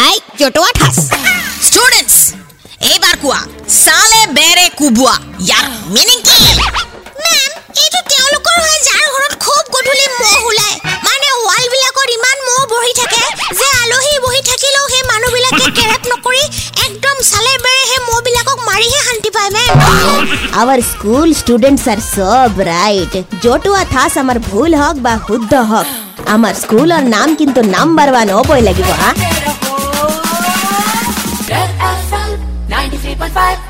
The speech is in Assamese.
আই জটোৱা ঠাচ ষ্টুডেণ্টছ এইবাৰ কোৱা চালে বেৰে কোবোৱা ইয়াৰ মিনিং কি মেম এইটো তেওঁলোকৰ হয় যাৰ ঘৰত খুব গধূলি মহ ওলায় মানে বিলাকত ইমান মহ বহি থাকে যে আলহী বহি থাকিলেও সেই মানুহবিলাকে কেৰেপ নকৰি একদম চালে বেৰে সেই মহবিলাকক মাৰিহে শান্তি পায় ma'am our school students are bright. জতুৱা থাচ আমাৰ ভুল হওক বা শুদ্ধ হওক আমাৰ স্কুলৰ নাম কিন্তু নাম্বাৰ ওৱান হ'বই লাগিব হা Red FM 93.5